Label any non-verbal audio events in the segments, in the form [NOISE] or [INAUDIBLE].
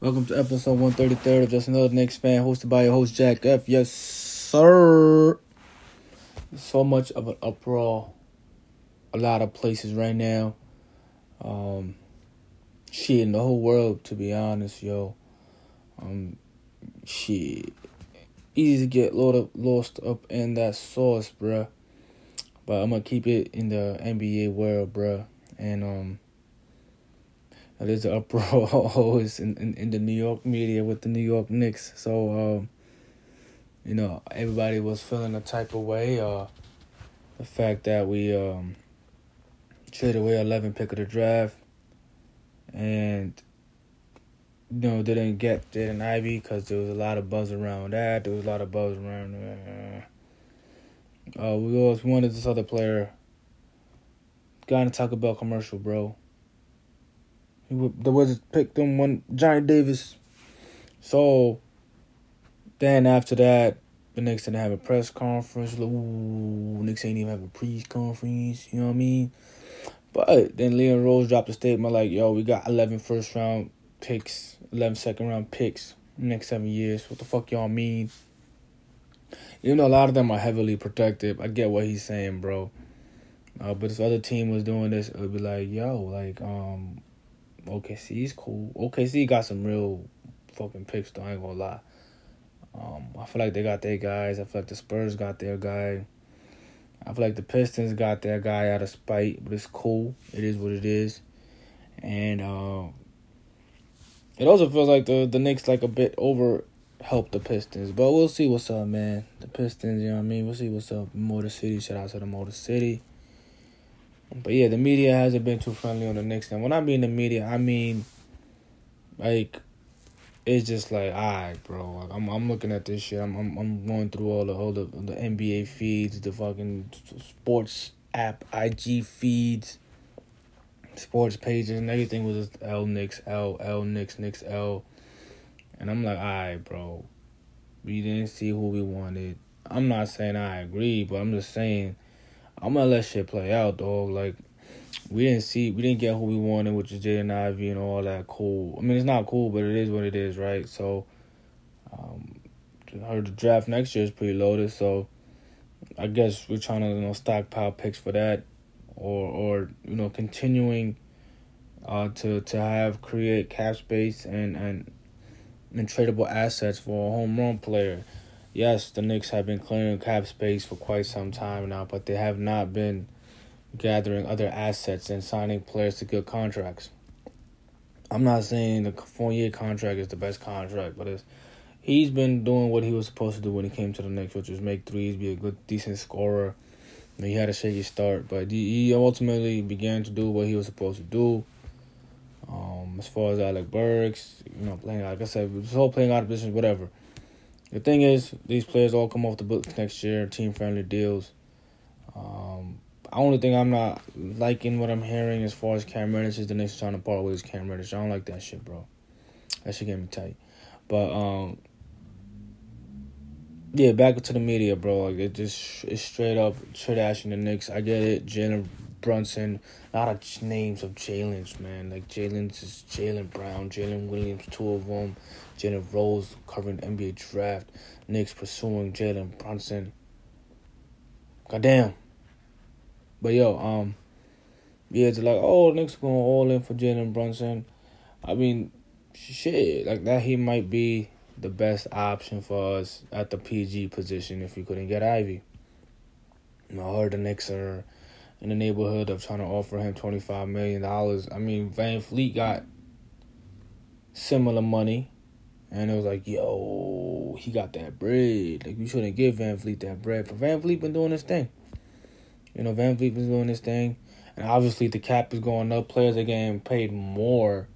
Welcome to episode 133 of Just Another Knicks Fan, hosted by your host Jack F. Yes, sir. So much of an uproar, a lot of places right now. Um, shit in the whole world, to be honest, yo. Um, shit, easy to get lost lost up in that sauce, bruh. But I'm gonna keep it in the NBA world, bruh. And um there's an uproar always in, in, in, the New York media with the New York Knicks. So, um, you know, everybody was feeling a type of way. Uh, the fact that we um, traded away 11 pick of the draft and, you know, didn't get Jaden Ivey because there was a lot of buzz around that. There was a lot of buzz around. Uh, uh, we always wanted this other player. Got in a Taco Bell commercial, bro. The Wizards picked them one Johnny Davis. So then after that, the Knicks didn't have a press conference. Ooh, Knicks ain't even have a press conference. You know what I mean? But then Leon Rose dropped a statement like, "Yo, we got 11 first round picks, 11 second round picks next seven years. What the fuck y'all mean?" You know, a lot of them are heavily protected. I get what he's saying, bro. Uh, but if other team was doing this, it would be like, yo, like, um, OKC is cool. OKC got some real fucking picks though, I ain't gonna lie. Um, I feel like they got their guys. I feel like the Spurs got their guy. I feel like the Pistons got their guy out of spite, but it's cool. It is what it is. And uh, it also feels like the the Knicks like a bit over help the Pistons. But we'll see what's up, man. The Pistons, you know what I mean? We'll see what's up. Motor City, shout out to the Motor City. But yeah, the media hasn't been too friendly on the Knicks. And when I mean the media, I mean like it's just like, all right, bro. I'm I'm looking at this shit. I'm I'm I'm going through all the all the the NBA feeds, the fucking sports app, IG feeds, sports pages, and everything was just L Knicks, L L Knicks, Knicks L, and I'm like, all right, bro. We didn't see who we wanted. I'm not saying I agree, but I'm just saying I'm gonna let shit play out, dog. Like we didn't see, we didn't get who we wanted, which is Jaden Ivey and all that. Cool. I mean, it's not cool, but it is what it is, right? So, um, I heard the draft next year is pretty loaded, so I guess we're trying to you know stockpile picks for that, or or you know continuing uh, to to have create cap space and and and tradable assets for a home run player yes, the Knicks have been clearing cap space for quite some time now, but they have not been gathering other assets and signing players to good contracts. I'm not saying the four year contract is the best contract, but it's he's been doing what he was supposed to do when he came to the Knicks, which was make threes, be a good, decent scorer. he had a shaky start, but he ultimately began to do what he was supposed to do. Um, as far as Alec Burks, you know, playing like I said, this whole playing out of position, whatever. The thing is, these players all come off the books next year, team friendly deals. Um, only thing I'm not liking what I'm hearing as far as Cam Reddish is the Knicks trying to part with his Cam Reddish. I don't like that shit, bro. That shit get me tight. But um, yeah, back to the media, bro. Like it just it's straight up trashing the Knicks. I get it, Jalen Brunson. A lot of names of Jalen's, man. Like Jalen's is Jaylen Brown, Jalen Williams, two of them. Jalen Rose covering NBA draft. Knicks pursuing Jalen Brunson. Goddamn. But yo, um, yeah, it's like, oh, Knicks going all in for Jalen Brunson. I mean, shit, like that, he might be the best option for us at the PG position if we couldn't get Ivey. You I heard the Knicks are in the neighborhood of trying to offer him twenty five million dollars. I mean, VanVleet got similar money. And it was like, yo, he got that bread. Like, we shouldn't give VanVleet that bread. But VanVleet been doing his thing. You know, VanVleet been doing his thing. And obviously the cap is going up. Players are getting paid more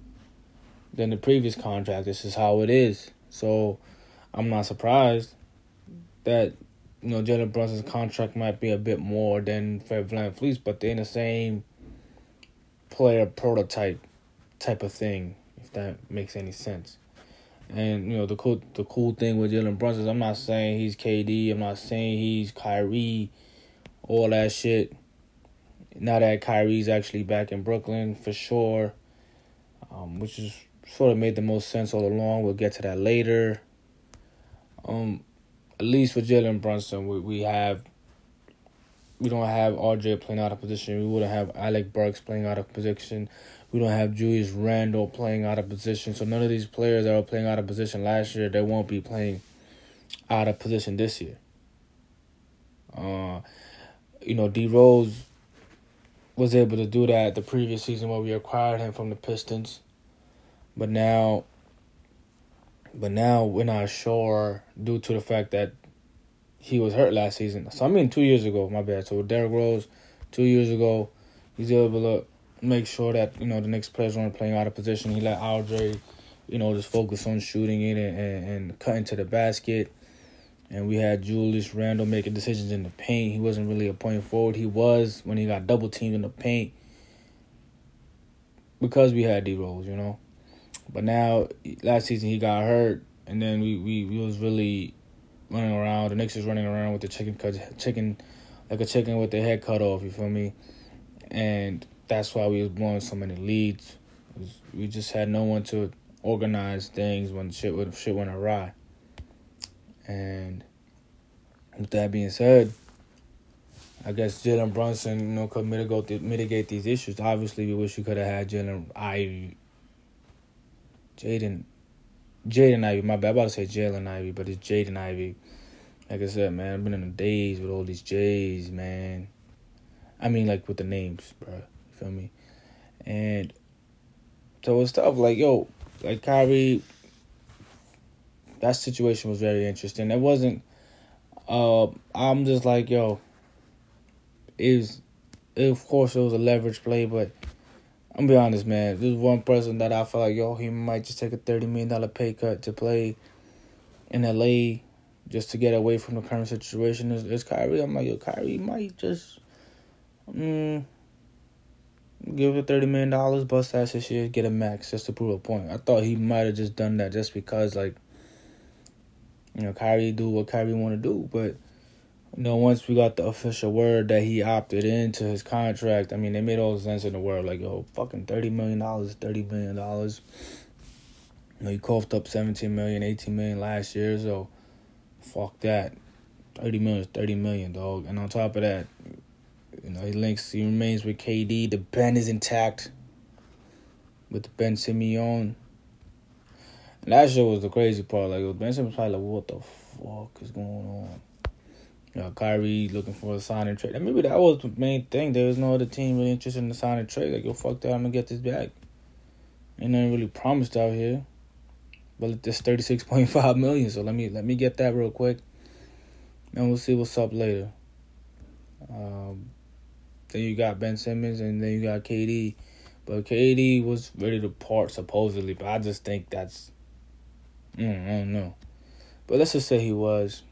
than the previous contract. This is how it is. So I'm not surprised that, you know, Jalen Brunson's contract might be a bit more than Fred VanVleet's, but they're in the same player prototype type of thing, if that makes any sense. And you know the cool the cool thing with Jalen Brunson is I'm not saying he's KD. I'm not saying he's Kyrie, all that shit. Now that Kyrie's actually back in Brooklyn for sure, um, which is sort of made the most sense all along. We'll get to that later. Um, at least with Jalen Brunson, we, we have we don't have RJ playing out of position. We wouldn't have Alec Burks playing out of position. We don't have Julius Randle playing out of position. So none of these players that were playing out of position last year, they won't be playing out of position this year. Uh, you know, D Rose was able to do that the previous season where we acquired him from the Pistons. But now but now we're not sure due to the fact that he was hurt last season. So I mean two years ago, my bad. So with Derrick Rose, two years ago, he's able to make sure that, you know, the next players aren't playing out of position. He let RJ, you know, just focus on shooting it and, and, and cutting to the basket. And we had Julius Randle making decisions in the paint. He wasn't really a point forward. He was when he got double teamed in the paint because we had D Rose, you know. But now last season he got hurt, and then we we, we was really running around. The Knicks is running around with the chicken cut, chicken like a chicken with the head cut off. You feel me? And that's why we was blowing so many leads. We just had no one to organize things when shit when shit went awry. And with that being said, I guess Jalen Brunson, you know, could mitigate mitigate these issues. Obviously, we wish we could have had Jalen Ivey Jaden, Jaden Ivey. My bad. I'm about to say Jalen Ivey, but it's Jaden Ivey. Like I said, man, I've been in the days with all these J's, man. I mean, like with the names, bro. You feel me? And so it's tough. Like, yo, like Kyrie, that situation was very interesting. It wasn't. Uh, I'm just like, yo. Is, of course, it was a leverage play, but I'm gonna be honest, man. There's one person that I feel like, yo, he might just take a thirty million dollar pay cut to play in LA just to get away from the current situation. Is, is Kyrie? I'm like, yo, Kyrie might just mm, give it thirty million dollars, bust ass this year, get a max just to prove a point. I thought he might have just done that just because, like, you know, Kyrie do what Kyrie want to do, but you know, once we got the official word that he opted into his contract, I mean, they made all the sense in the world. Like, yo, fucking $30 million, $30 million. You know, he coughed up 17 million, 18 million last year, so fuck that. 30 million is 30 million, dog. And on top of that, you know, he links, he remains with KD. The band is intact with Ben Simmons. And that shit was the crazy part. Like, Ben Simmons probably like, what the fuck is going on? You know, Kyrie looking for a signing trade. And maybe that was the main thing. There was no other team really interested in the signing trade. Like, yo, fuck that, I'm gonna get this back. Ain't nothing really promised out here. But it's thirty six point five million, so let me let me get that real quick. And we'll see what's up later. Um, then you got Ben Simmons and then you got KD. But KD was ready to part supposedly, but I just think that's mm, I don't know. But let's just say he was.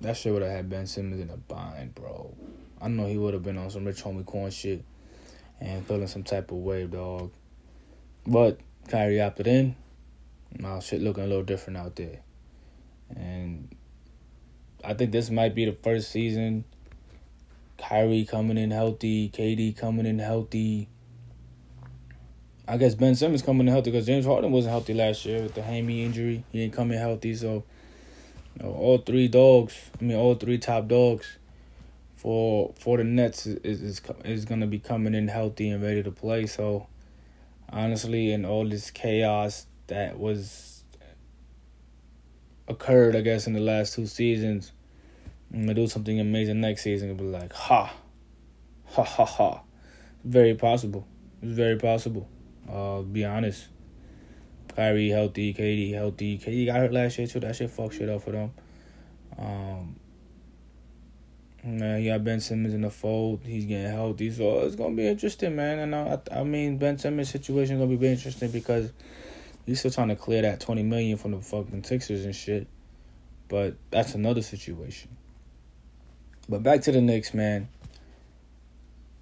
That shit would have had Ben Simmons in a bind, bro. I know he would have been on some Rich Homie Quan shit and feeling some type of way, dog. But Kyrie opted in. Now shit looking a little different out there. And I think this might be the first season. Kyrie coming in healthy, KD coming in healthy. I guess Ben Simmons coming in healthy because James Harden wasn't healthy last year with the hammy injury. He didn't come in healthy, so you know, all three dogs. I mean, all three top dogs for for the Nets is is is gonna be coming in healthy and ready to play. So honestly, in all this chaos that was occurred, I guess in the last two seasons, I'm gonna do something amazing next season and be like, ha, ha ha ha. Very possible. It's very possible. Uh, be honest. Kyrie healthy, KD healthy. KD got hurt last year too. That shit fucked shit up for them. Um, man, got Ben Simmons in the fold. He's getting healthy, so it's gonna be interesting, man. And I, I mean, Ben Simmons' situation is gonna be interesting because he's still trying to clear that twenty million from the fucking Sixers and shit. But that's another situation. But back to the Knicks, man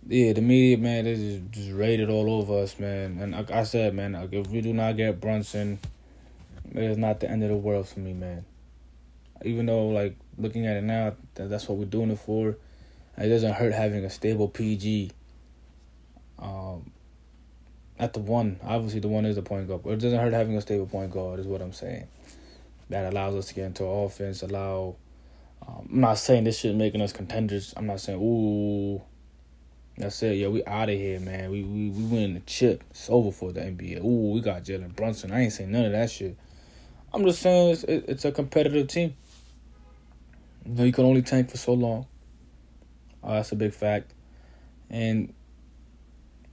yeah, the media, man, they just, just rated all over us, man. And like I said, man, like if we do not get Brunson, it's not the end of the world for me, man. Even though, like, looking at it now, that's what we're doing it for. It doesn't hurt having a stable PG. Um, At the one, obviously the one is the point guard, but it doesn't hurt having a stable point guard. Is what I'm saying. That allows us to get into offense. Allow. Um, I'm not saying this shit making us contenders. I'm not saying ooh. That's it. Yeah, we out of here, man. We we we win the chip. It's over for the NBA. Ooh, we got Jalen Brunson. I ain't saying none of that shit. I'm just saying it's, it's a competitive team. You know, you can only tank for so long. Uh, that's a big fact. And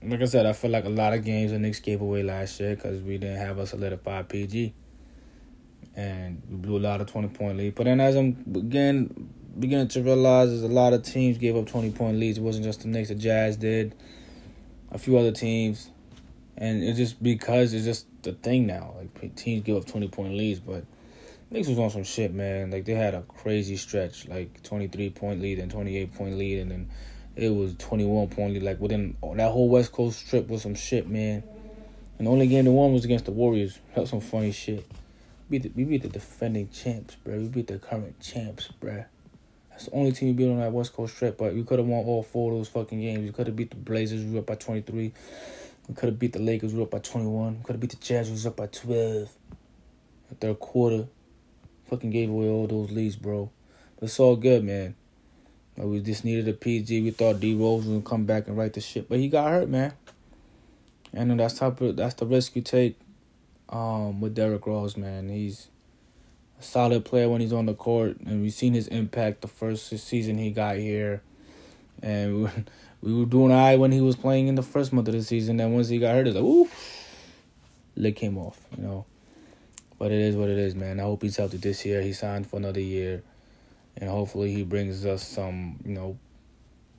like I said, I feel like a lot of games the Knicks gave away last year because we didn't have a solidified PG. And we blew a lot of 20 point lead. But then as I'm again beginning to realize is a lot of teams gave up 20 point leads. It wasn't just the Knicks, the Jazz did, a few other teams. And it's just because it's just the thing now. Like teams give up 20 point leads, but Knicks was on some shit, man. Like they had a crazy stretch, like 23 point lead and 28 point lead, and then it was 21 point lead. Like within that whole West Coast trip was some shit, man. And the only game they won was against the Warriors. [LAUGHS] That's some funny shit. Beat, the, we beat the defending champs, bro. We beat the current champs, bro. That's the only team we beat on that West Coast trip. But we could have won all four of those fucking games. We could have beat the Blazers. We were up by 23. We could have beat the Lakers. We were up by 21. We could have beat the Jazz. We was up by 12. The third quarter. Fucking gave away all those leads, bro. But it's all good, man. We just needed a PG. We thought D Rose was gonna come back and write the shit, but he got hurt, man. And that's type of that's the risk you take um, with Derrick Rose, man. He's solid player when he's on the court, and we've seen his impact the first season he got here, and we, [LAUGHS] we were doing all right when he was playing in the first month of the season. And once he got hurt, it's like, ooh, leg came off, you know. But it is what it is, man. I hope he's healthy this year. He signed for another year and hopefully he brings us some, you know,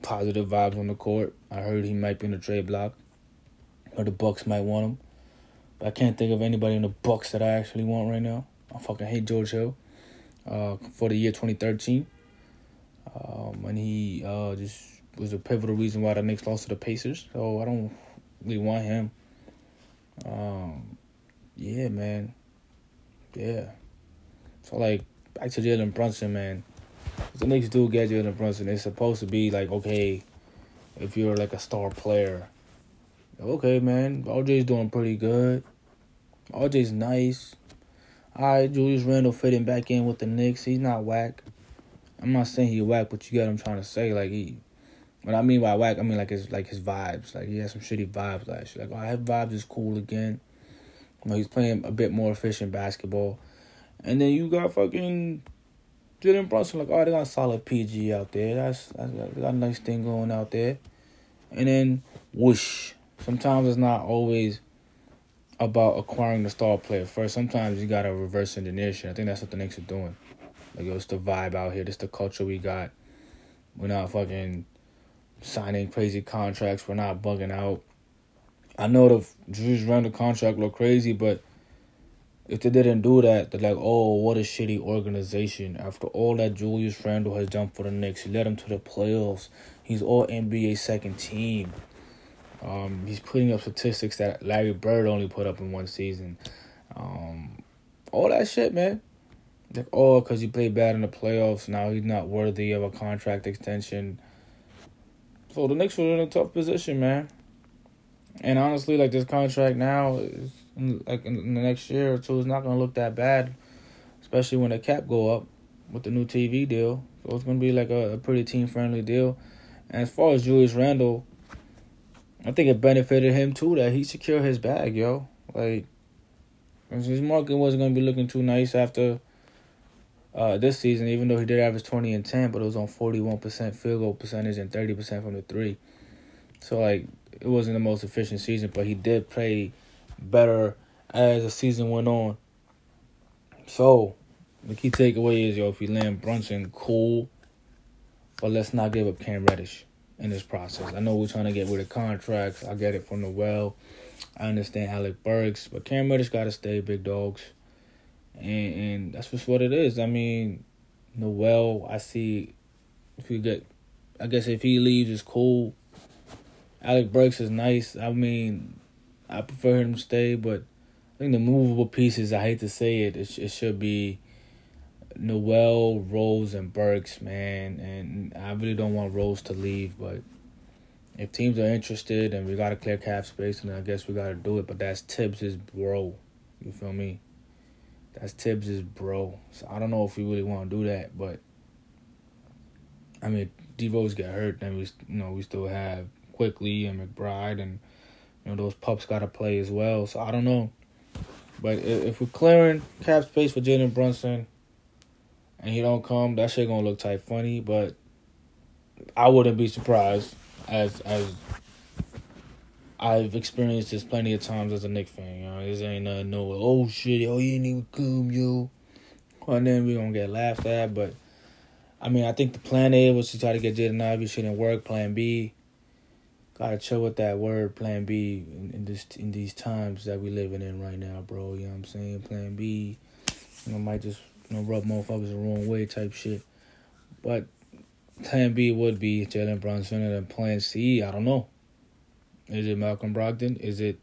positive vibes on the court. I heard he might be in the trade block, or the Bucks might want him, but I can't think of anybody in the Bucks that I actually want right now. I fucking hate George Hill. Uh, for the year 2013, um, and he uh, just was a pivotal reason why the Knicks lost to the Pacers. So I don't really want him. Um, yeah, man. Yeah. So like back to Jalen Brunson, man the Knicks do get Jalen Brunson, it's supposed to be like, okay, if you're like a star player, okay, man, RJ's doing pretty good. RJ's nice. All right, Julius Randle fitting back in with the Knicks. He's not whack. I'm not saying he whack, but you get what I'm trying to say. Like he, what I mean by whack, I mean like his like his vibes. Like he had some shitty vibes last year. Like oh, his vibes is cool again. You know, he's playing a bit more efficient basketball. And then you got fucking Jalen Brunson, like, oh, they got solid PG out there. That's, that's they got a nice thing going out there. And then whoosh. Sometimes it's not always about acquiring the star player first. Sometimes you gotta reverse engineer shit. I think that's what the Knicks are doing. Like, yo, it's the vibe out here. It's the culture we got. We're not fucking signing crazy contracts. We're not bugging out. I know the Julius Randle contract look crazy, but if they didn't do that, they're like, oh, what a shitty organization. After all that Julius Randle has done for the Knicks, he led them to the playoffs. He's all NBA second team. Um, he's putting up statistics that Larry Bird only put up in one season. Um, all that shit, man. Like, oh, because he played bad in the playoffs, now he's not worthy of a contract extension. So the Knicks were in a tough position, man. And honestly, like this contract now is like in the next year or two is not gonna look that bad, especially when the cap go up with the new TV deal. So it's gonna be like a, a pretty team friendly deal. And as far as Julius Randle, I think it benefited him too that he secured his bag, yo. Like his market wasn't gonna be looking too nice after uh, this season, even though he did average twenty and ten, but it was on forty one percent field goal percentage and thirty percent from the three. So like it wasn't the most efficient season, but he did play better as the season went on. So, the key takeaway is, yo, if you land Brunson, cool. But let's not give up Cam Reddish in this process. I know we're trying to get rid of contracts. I get it from the well. I understand Alec Burks, but Cam Reddish got to stay, big dogs. And, and that's just what it is. I mean, Noel, I see if you get, I guess if he leaves, it's cool. Alec Burks is nice. I mean, I prefer him to stay, but I think the movable pieces. I hate to say it, it, it should be Noel, Rose, and Burks, man. And I really don't want Rose to leave, but if teams are interested and we gotta clear cap space, and I guess we gotta do it. But that's Thibs's bro. You feel me? That's Thibs's bro. So I don't know if we really want to do that, but I mean, D Rose get hurt, then we you know we still have Quickley and McBride, and you know those pups gotta play as well. So I don't know, but if we're clearing cap space for Jalen Brunson, and he don't come, that shit gonna look type funny. But I wouldn't be surprised as as I've experienced this plenty of times as a Knick fan. You know, this ain't nothing no oh shit, oh you ain't even come, yo. And then we gonna get laughed at, but I mean, I think the plan A was to try to get Jaden Ivey. Shouldn't work. Plan B, gotta chill with that word. Plan B in, in this in these times that we living in right now, bro. You know what I'm saying? Plan B, you know, might just you know rub motherfuckers the wrong way type shit. But Plan B would be Jalen Brunson, and then Plan C, I don't know. Is it Malcolm Brogdon? Is it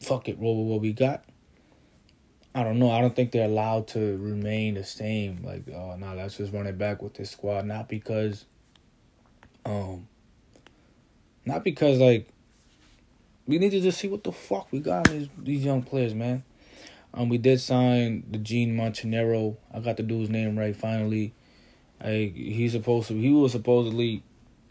fuck it, roll with what we got? I don't know. I don't think they're allowed to remain the same. Like, oh no, let's just run it back with this squad. Not because, um, not because like we need to just see what the fuck we got these these young players, man. Um, we did sign the Gene Montanero. I got the dude's name right finally. I he's supposed to he was supposedly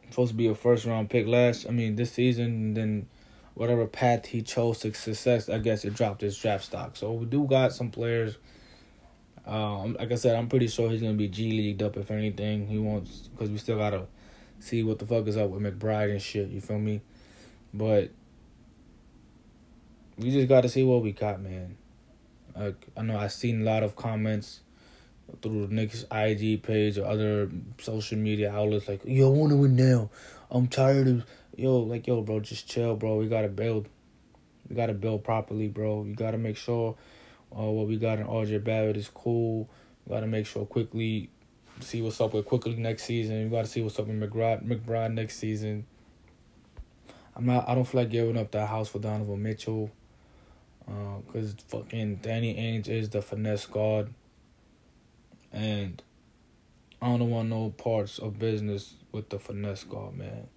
supposed to be a first round pick last I mean this season then whatever path he chose to success I guess it dropped his draft stock. So we do got some players um, like I said, I'm pretty sure he's gonna be G Leagued up if anything. He wants because we still gotta see what the fuck is up with McBride and shit. You feel me? But we just gotta see what we got, man. Like I know I've seen a lot of comments through Knicks IG page or other social media outlets like, yo, I want to win now. I'm tired of yo, like yo, bro, just chill, bro. We gotta build. We gotta build properly, bro. You gotta make sure uh, what we got in RJ Barrett is cool. We gotta make sure quickly see what's up with Quickley next season. You gotta see what's up with McBride McBride next season. I'm not I don't feel like giving up that house for Donovan Mitchell. Uh, cause fucking Danny Ainge is the finesse god. and I don't want no parts of business with the finesse god, man.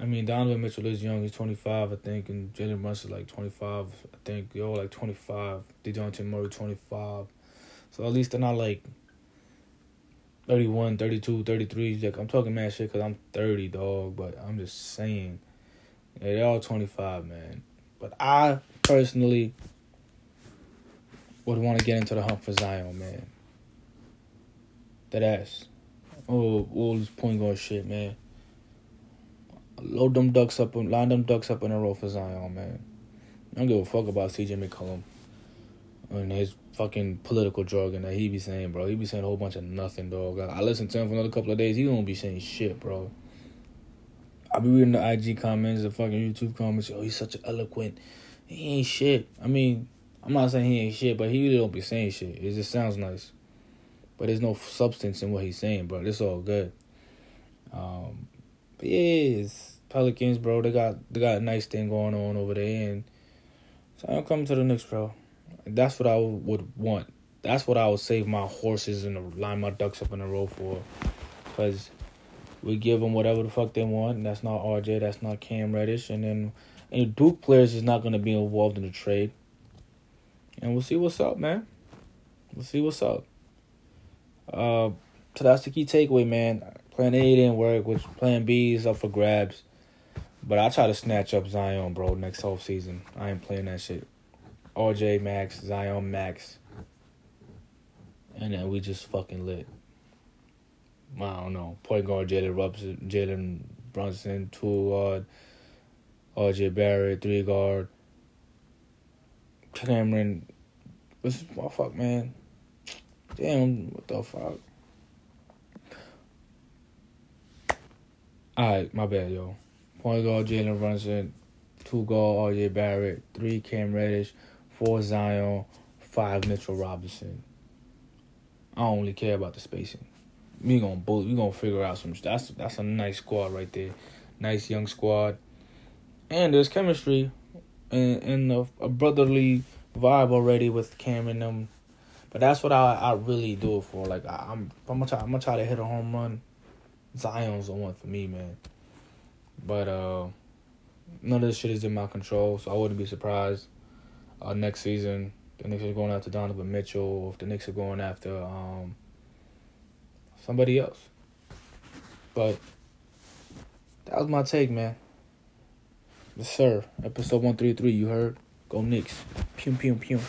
I mean, Donovan Mitchell is young. He's 25, I think, and Jalen Brunson like 25. I think they're all like 25. DeJounte Murray 25. So at least they're not like 31, 32, 33. Like, I'm talking mad shit because I'm 30, dog. But I'm just saying. Yeah, they're all 25, man. But I personally would want to get into the hunt for Zion, man. That ass. Oh, all this point guard shit, man. Load them ducks up line them ducks up in a row for Zion, man. I don't give a fuck about CJ McCollum and his fucking political jargon that he be saying, bro. He be saying a whole bunch of nothing, dog. I, I to him for another couple of days. He don't be saying shit, bro. I be reading the IG comments, the fucking YouTube comments. Oh, he's such an eloquent. He ain't shit. I mean, I'm not saying he ain't shit, but he really don't be saying shit. It just sounds nice but there's no substance in what he's saying, bro. It's all good. Um, but yeah, it's Pelicans, bro. They got they got a nice thing going on over there, and so I'm coming to the Knicks, bro. That's what I would want. That's what I would save my horses and line my ducks up in a row for, because we give them whatever the fuck they want. And that's not RJ. That's not Cam Reddish, and then any Duke players is not gonna be involved in the trade. And we'll see what's up, man. We'll see what's up. Uh, so that's the key takeaway, man. Plan A didn't work, which Plan B is up for grabs. But I try to snatch up Zion, bro, next whole season. I ain't playing that shit. RJ Max, Zion Max. And then we just fucking lit. I don't know. Point guard Jalen Robinson, Jalen Brunson, two guard, RJ Barrett, three guard. Cameron, what's oh, fuck, man? Damn, what the fuck? Alright, my bad, yo. Point guard Jalen Brunson, two guard RJ Barrett, three Cam Reddish, four Zion, five Mitchell Robinson. I don't really care about the spacing. We gonna we gonna figure out some. That's that's a nice squad right there, nice young squad, and there's chemistry, and and a, a brotherly vibe already with Cam and them but that's what I, I really do it for. Like I, am I'm gonna try I'm gonna try to hit a home run. Zion's the one for me, man. But uh, none of this shit is in my control, so I wouldn't be surprised uh, next season the Knicks are going after Donovan Mitchell, or if the Knicks are going after um, somebody else. But that was my take, man. Yes, sir. Episode 133, you heard? Go Knicks. Pew, pew, pew.